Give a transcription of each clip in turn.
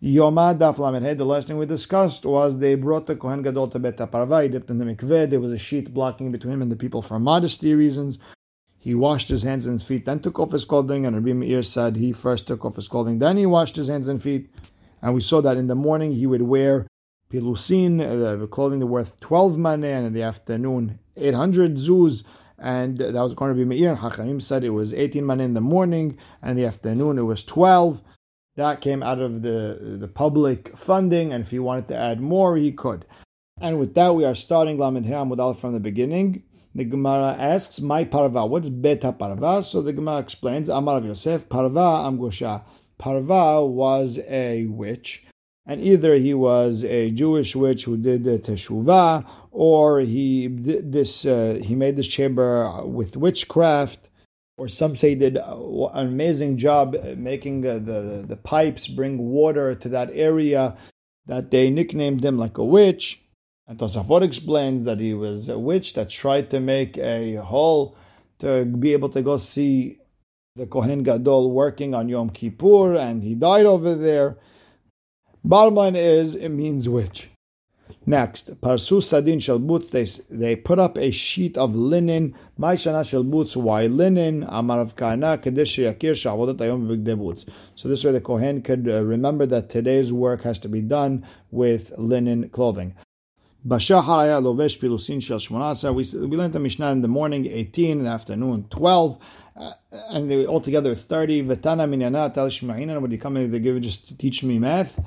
Yomad Daf The last thing we discussed was they brought the Kohen Gadol to Bet Parva. He dipped in the mikveh. There was a sheet blocking between him and the people for modesty reasons. He washed his hands and feet, then took off his clothing. And Rabbi Meir said he first took off his clothing, then he washed his hands and feet. And we saw that in the morning he would wear pilusin, uh, clothing worth 12 maneh, and in the afternoon 800 zuz. And that was going to be Meir. Hachamim said it was 18 maneh in the morning, and in the afternoon it was 12. That came out of the, the public funding, and if he wanted to add more, he could. And with that, we are starting Lamed Hamud from the beginning. The Gemara asks, "My parva, what's beta parva?" So the Gemara explains, "Amar Yosef, parva amgosha." Parva was a witch, and either he was a Jewish witch who did the teshuvah, or he this uh, he made this chamber with witchcraft, or some say did an amazing job making uh, the the pipes bring water to that area that they nicknamed him like a witch. And Tosafot explains that he was a witch that tried to make a hole to be able to go see the Kohen Gadol working on Yom Kippur, and he died over there. Bottom line is, it means witch. Next, Parsu Sadin Shalbutz, they, they put up a sheet of linen. Maishana Shalbutz, why linen? Amarav Kana, Kadesh Yakir Shavodat Ayom Vigdebutz. So this way the Kohen could uh, remember that today's work has to be done with linen clothing. Bashahar Lovesh Pilusin Shel Shmonasa. We learned the Mishnah in the morning, 18, in the afternoon, 12. Uh, and they, altogether it's 30. Vetana Minyana Tal Shma'ina. You come in, they give just teach me math.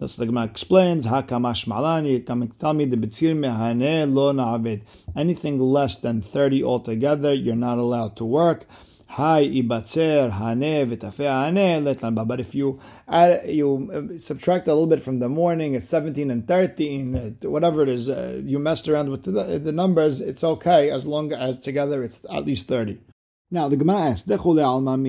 That's the Gemara explains. Hakamash malani kamiktalmi the betzir mehane lo na'aved. Anything less than 30 altogether, you're not allowed to work. Hi ibatzer hane v'tafeh hane letlan. But if you add, you uh, subtract a little bit from the morning, it's 17 and 13, uh, whatever it is, uh, you messed around with the, the, numbers, it's okay as long as together it's at least 30. Now the Gemara asks, everyone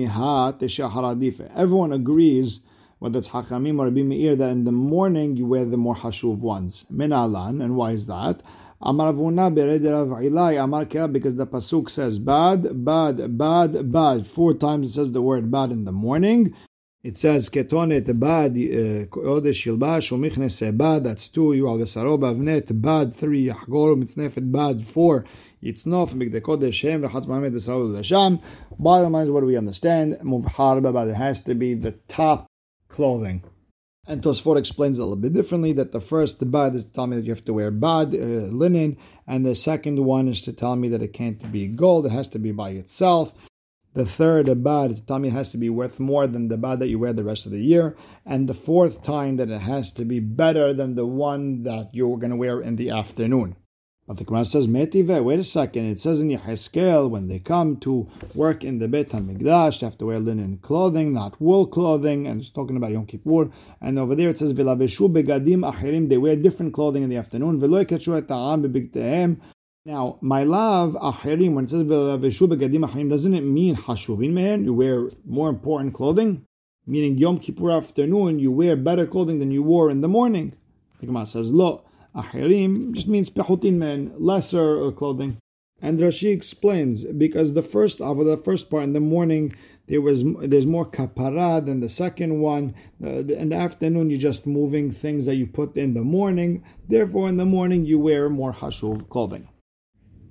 agrees, whether it's Hachamim or Rabbi Meir, that in the morning you wear the more hashuv ones. Minalan, and why is that? Amar Amar because the pasuk says bad, bad, bad, bad. Four times it says the word bad in the morning. It says ketonet bad uh, kodesh yilbash umichnes bad. That's two. You al bavnet bad. Three yachgor mitznefet bad. Four. Yitznof migde kodesh shem rachatz mamed v'saro l'sham. Bottom line is what we understand? Muvhar bad. It has to be the top clothing. And Tosfot explains a little bit differently that the first bad is to tell me that you have to wear bad uh, linen, and the second one is to tell me that it can't be gold; it has to be by itself. The third bad to tell me it has to be worth more than the bad that you wear the rest of the year, and the fourth time that it has to be better than the one that you're going to wear in the afternoon. But the Quran says, Metive, wait a second, it says in Yeheskel, when they come to work in the Beit HaMikdash, they have to wear linen clothing, not wool clothing, and it's talking about Yom Kippur. And over there it says, Vilaveshu begadim achirim, they wear different clothing in the afternoon. Velo yeketshu et ta'am bebigtehem. Now, my love, achirim, when it says Vilaveshu begadim achirim, doesn't it mean hashuvin mehen? You wear more important clothing? Meaning Yom Kippur afternoon, you wear better clothing than you wore in the morning. The Gemara says, Lo. Ahirim just means pechutin men, lesser uh, clothing. And Rashi explains because the first for the first part in the morning there was there's more kapara than the second one. Uh, in the afternoon, you're just moving things that you put in the morning. Therefore, in the morning you wear more hashuv clothing.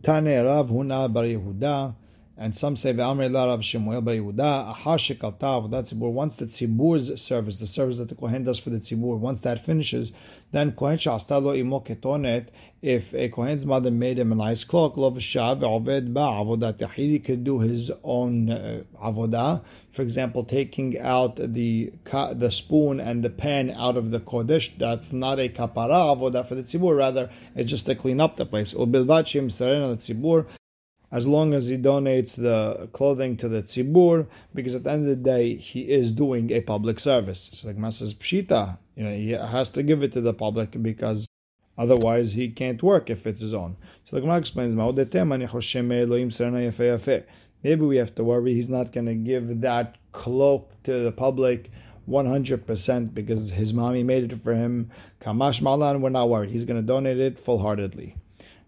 Tane Rav Huna Bar Yehuda and some say Ve'amr Rav Shemuel Bar Yehuda, Ahar shekalta avodat tzibur, once the tzibur's service, the service that the Kohen does for the tzibur, once that finishes, then Kohen sha'asta lo imo ketonet, if a Kohen's mother made him a nice cloak, lo v'shav ve'oved ba yachid, he could do his own uh, avodah, for example, taking out the the spoon and the pan out of the kodesh, that's not a kapara avodah for the tzibur, rather it's just to clean up the place. Ubilvat shim serena tzibur, as long as he donates the clothing to the tzibur, because at the end of the day, he is doing a public service. So like Masa's Pshita, you know, he has to give it to the public because otherwise he can't work if it's his own. So the Gemara explains, Maybe we have to worry he's not going to give that cloak to the public 100% because his mommy made it for him. Kamash Malan, we're not worried. He's going to donate it full heartedly.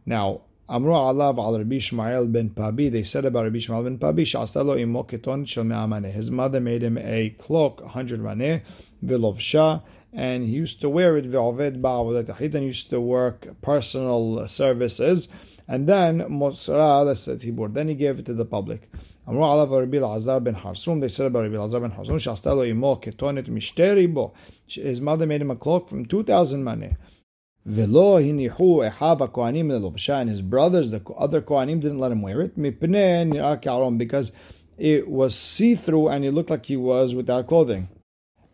Now, Amru alav al Rabbi Shmuel ben Pabi. They said about Rabbi Shmuel ben Pabi, Shasalo imo keton shel His mother made him a cloak, 100 maneh, vilovsha, and he used to wear it ve'oved ba'avodat and used to work personal services, and then Mosra, that's the Tibur. Then he gave it to the public. אמרו עליו רבי אלעזר בן חרסום, they said about רבי אלעזר בן חרסום, שעשתה לו אמו כתונת משתי ריבו. His mother made him a cloak from 2,000 money. Velo hinihu ehava kohanim lelobsha, and his brothers, the other kohanim, didn't let him wear it. Mipnei because it was see-through and he looked like he was without clothing.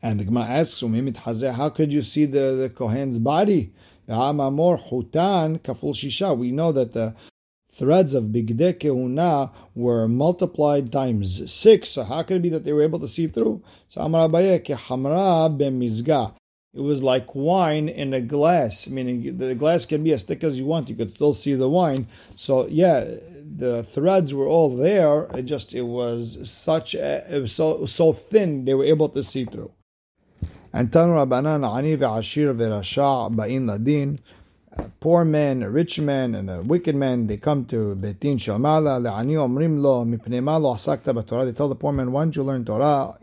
And the Gemara asks, how could you see the, the Kohen's body? Amamor hutan kaful shisha. We know that the threads of Bigde Kehuna were multiplied times six. So how could it be that they were able to see through? So Amar Abaye hamra bemizga. It was like wine in a glass, meaning the glass can be as thick as you want. You could still see the wine. So yeah, the threads were all there. It just it was such a, it was so so thin they were able to see through. And Tanu Rabbanan Ani ve'ashir ve'rasha ba'in ladin a poor man, a rich man, and a wicked man, they come to Betin Shamala, Le'ani Omrim Lo, Asakta. They tell the poor man, why don't you learn Torah?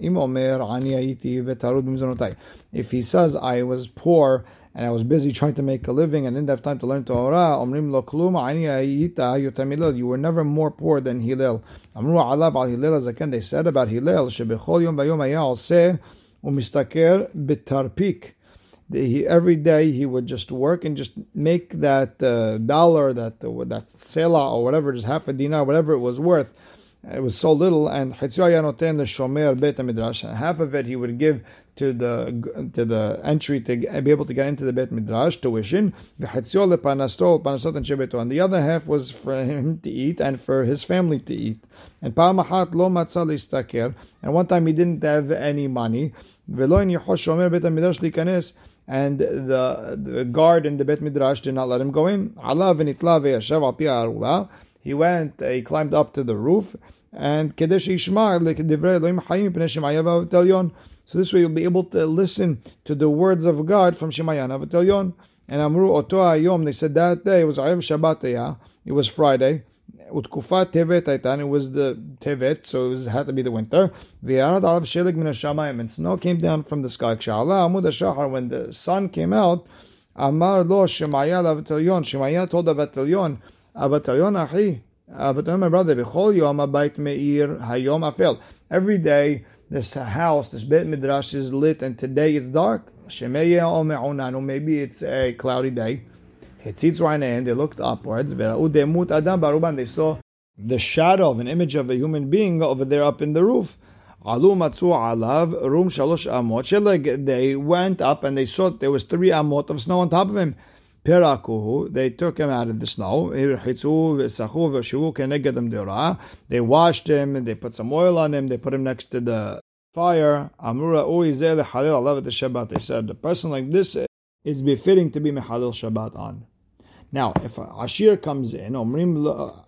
If he says, I was poor, and I was busy trying to make a living and didn't have time to learn Torah. Omrim lo klum ani ayita yotamilil. You were never more poor than Hillel. Amru alav al Hillel zaken. They said about Hillel shebechol yom bayom haya oseh umistaker bitarpik he, every day he would just work and just make that uh, dollar, that uh, that sela or whatever, just half a dinar, whatever it was worth. It was so little, and the shomer bet midrash. Half of it he would give to the to the entry to be able to get into the bet midrash tuition. And the other half was for him to eat and for his family to eat. And and one time he didn't have any money and the, the guard in the Bet Midrash did not let him go in. He went, he climbed up to the roof, and so this way you'll be able to listen to the words of God from Shemaya Navatalyon. And Amru Oto they said that day, it was Arev Shabbat, it was Friday. Utkufat Tevet Aitan, it was the Tevet, so it was, had to be the winter. V'yanad alav shelig min hashamayim, and snow came down from the sky. K'shala amud shahar, when the sun came out, Amar lo Shemaya lavatilion, Shemaya told Avatilion, Avatilion achi, Avatilion my brother, b'chol yom abayit meir hayom afel. Every day, this house, this Beit Midrash is lit, and today it's dark. Shemeya o me'onanu, maybe it's a cloudy day. They looked upwards. They saw the shadow of an image of a human being over there up in the roof. They went up and they saw there was three amot of snow on top of him. They took him out of the snow. They washed him and they put some oil on him. They put him next to the fire. They said, a person like this is befitting to be Mehalil Shabbat on. Now, if Ashir comes in, Omrim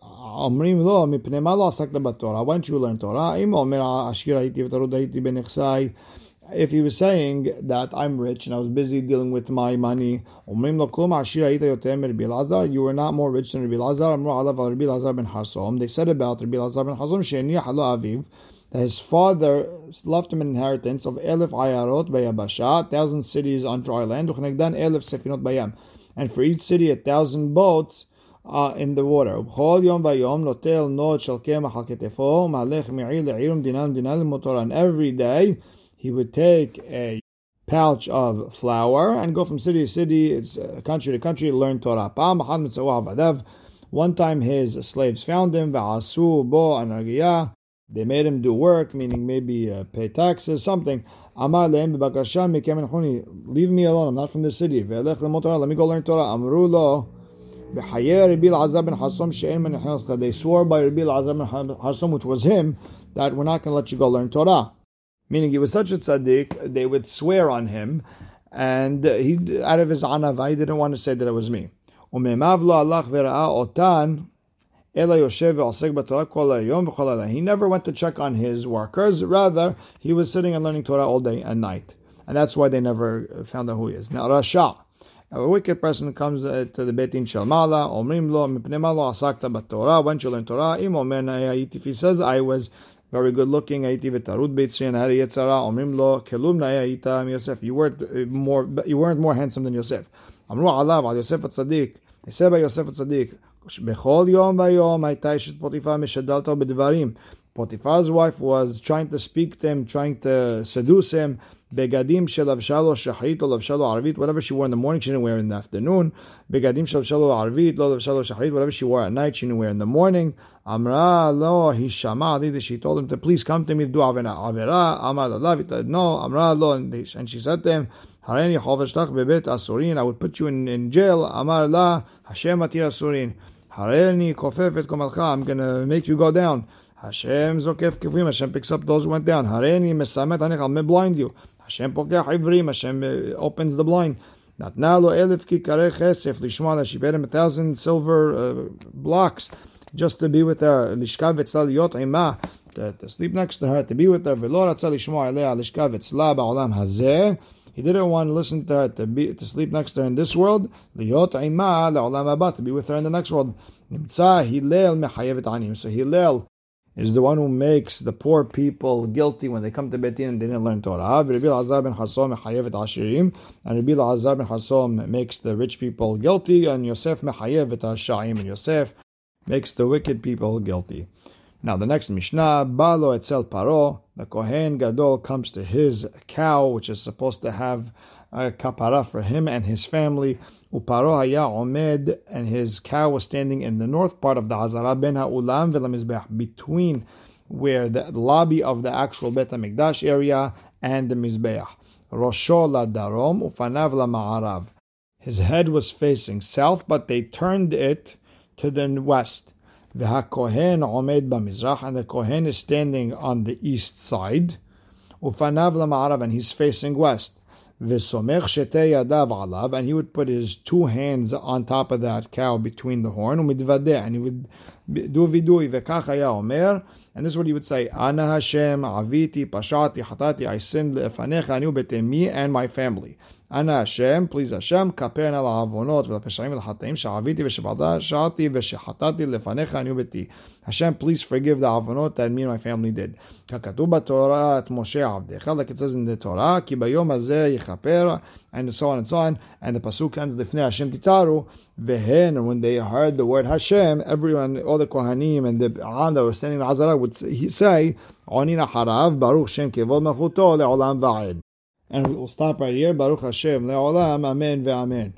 Omrim lo, mipnei ma lo asakta b'Torah, why don't you learn Torah? Im omer Ashir haiti v'tarud haiti b'nechsai, if he was saying that I'm rich and I was busy dealing with my money, lo klum Ashir haiti yotem Rabbi Lazar, you were not more rich than Lazar, Amru alav Rabbi Lazar ben Harsom, they said about Lazar ben Harsom, she'eni halo aviv, that his father left him an inheritance of Elif Ayarot Bayabasha, thousand cities on dry land, Uchnegdan Elif Sefinot Bayam and for each city a thousand boats uh, in the water. And every day he would take a pouch of flour and go from city to city, it's uh, country to country learn Torah. One time his slaves found him, they made him do work, meaning maybe uh, pay taxes, something. Leave me alone. I'm not from the city. Let me go learn Torah. They swore by Rabbi Elazar ben Hasom, which was him, that we're not going to let you go learn Torah. Meaning he was such a tzaddik, they would swear on him, and he, out of his anava, he didn't want to say that it was me. He never went to check on his workers. Rather, he was sitting and learning Torah all day and night. And that's why they never found out who he is. Now, Rasha. A wicked person comes uh, to the Beit in Shalmala, Omrim Mipnemalo, Asakta bat Torah, when you learn Torah, Imomen, if he says, I was very good looking, Aiti v'tarud beitzri, and Hari Yetzara, Omrim lo, Kelum na'ayita, Yosef, you weren't uh, more, you weren't more handsome than Yosef. Amru alav, al Yosef at Sadiq, they said by Yosef at Sadiq, Bechol yom vayom ha'itayishet Potiphar meshadalta bedvarim. Potiphar's wife was trying to speak to him, trying to seduce him. Begadim shelavshalo shahrit or lavshalo arvit, whatever she wore in the morning, she didn't wear in the afternoon. Begadim shelavshalo arvit, lo lavshalo shahrit, whatever she wore at night, she didn't wear in the morning. Amra lo hishama she told him to please come to me, do avena avera. Amar lalav, no, amra lo, and she said to him, hareni chovashtach bebet asurin, I would put you in, in jail. Amar la, Hashem atir asurin. Hareni kofef et komalcha, I'm going to make you go down. Hashem zokef kivrim. Hashem picks up those who went down. Hareni mesamet anich. I'll blind you. Hashem pokech ivrim. Hashem uh, opens the blind. Lo elif kikare chesef lishma. That she paid him a thousand silver uh, blocks just to be with her. Etzla liyot ima. To, to sleep next to her, to be with her. V'lo ratzah lishma lishkav etzla ba'olam hazeh. He didn't want to listen to her to be to sleep next to her in this world. Liyot ima la'olam haba to be with her in the next world. Mechayevet anim. So Hillel is the one who makes the poor people guilty when they come to Beit Din and they didn't learn Torah. And Rabbi Azar ben Hasom makes the rich people guilty, and Yosef mechayev et and Yosef makes the wicked people guilty. Now the next Mishnah, Balo etzel paro, the Kohen Gadol comes to his cow, which is supposed to have a kapara for him and his family. Uparo haya omed, and his cow was standing in the north part of the Hazara ben ha'ulam ve'lamizbech, between where the lobby of the actual Bet HaMikdash area and the Mizbeach. Rosho la darom ufanav la ma'arav. His head was facing south, but they turned it to the west. V'hakohen omed b'mizrach, and the kohen is standing on the east side. Ufanav la and he's facing west. V'somech shetei yadav alav, and he would put his two hands on top of that cow between the horn, umidvadeh, and he would do vidui, v'kach omer, and this is what he would say, Ana Hashem, aviti, pashati, hatati, I sinned me and my family. Ana Hashem, please Hashem, kaper al ha'avonot ve'lapeshaim v'l'chateim she'aviti v'shebadashati v'shehatati lefanecha anu. Hashem, please forgive the avonot that me and my family did. Kakatu b'Torah at Moshe avdecha, like it says in the Torah, ki bayom and so on and so on. And the pasuk ends, lifnei Hashem titaru, v'hen, when they heard the word Hashem, everyone, all the kohanim and the on that were standing in the Azara would say, onina harav baruch shem kevod machuto le'olam va'ed. And we'll stop right here. Baruch Hashem. Le'olam. Amen ve'amen.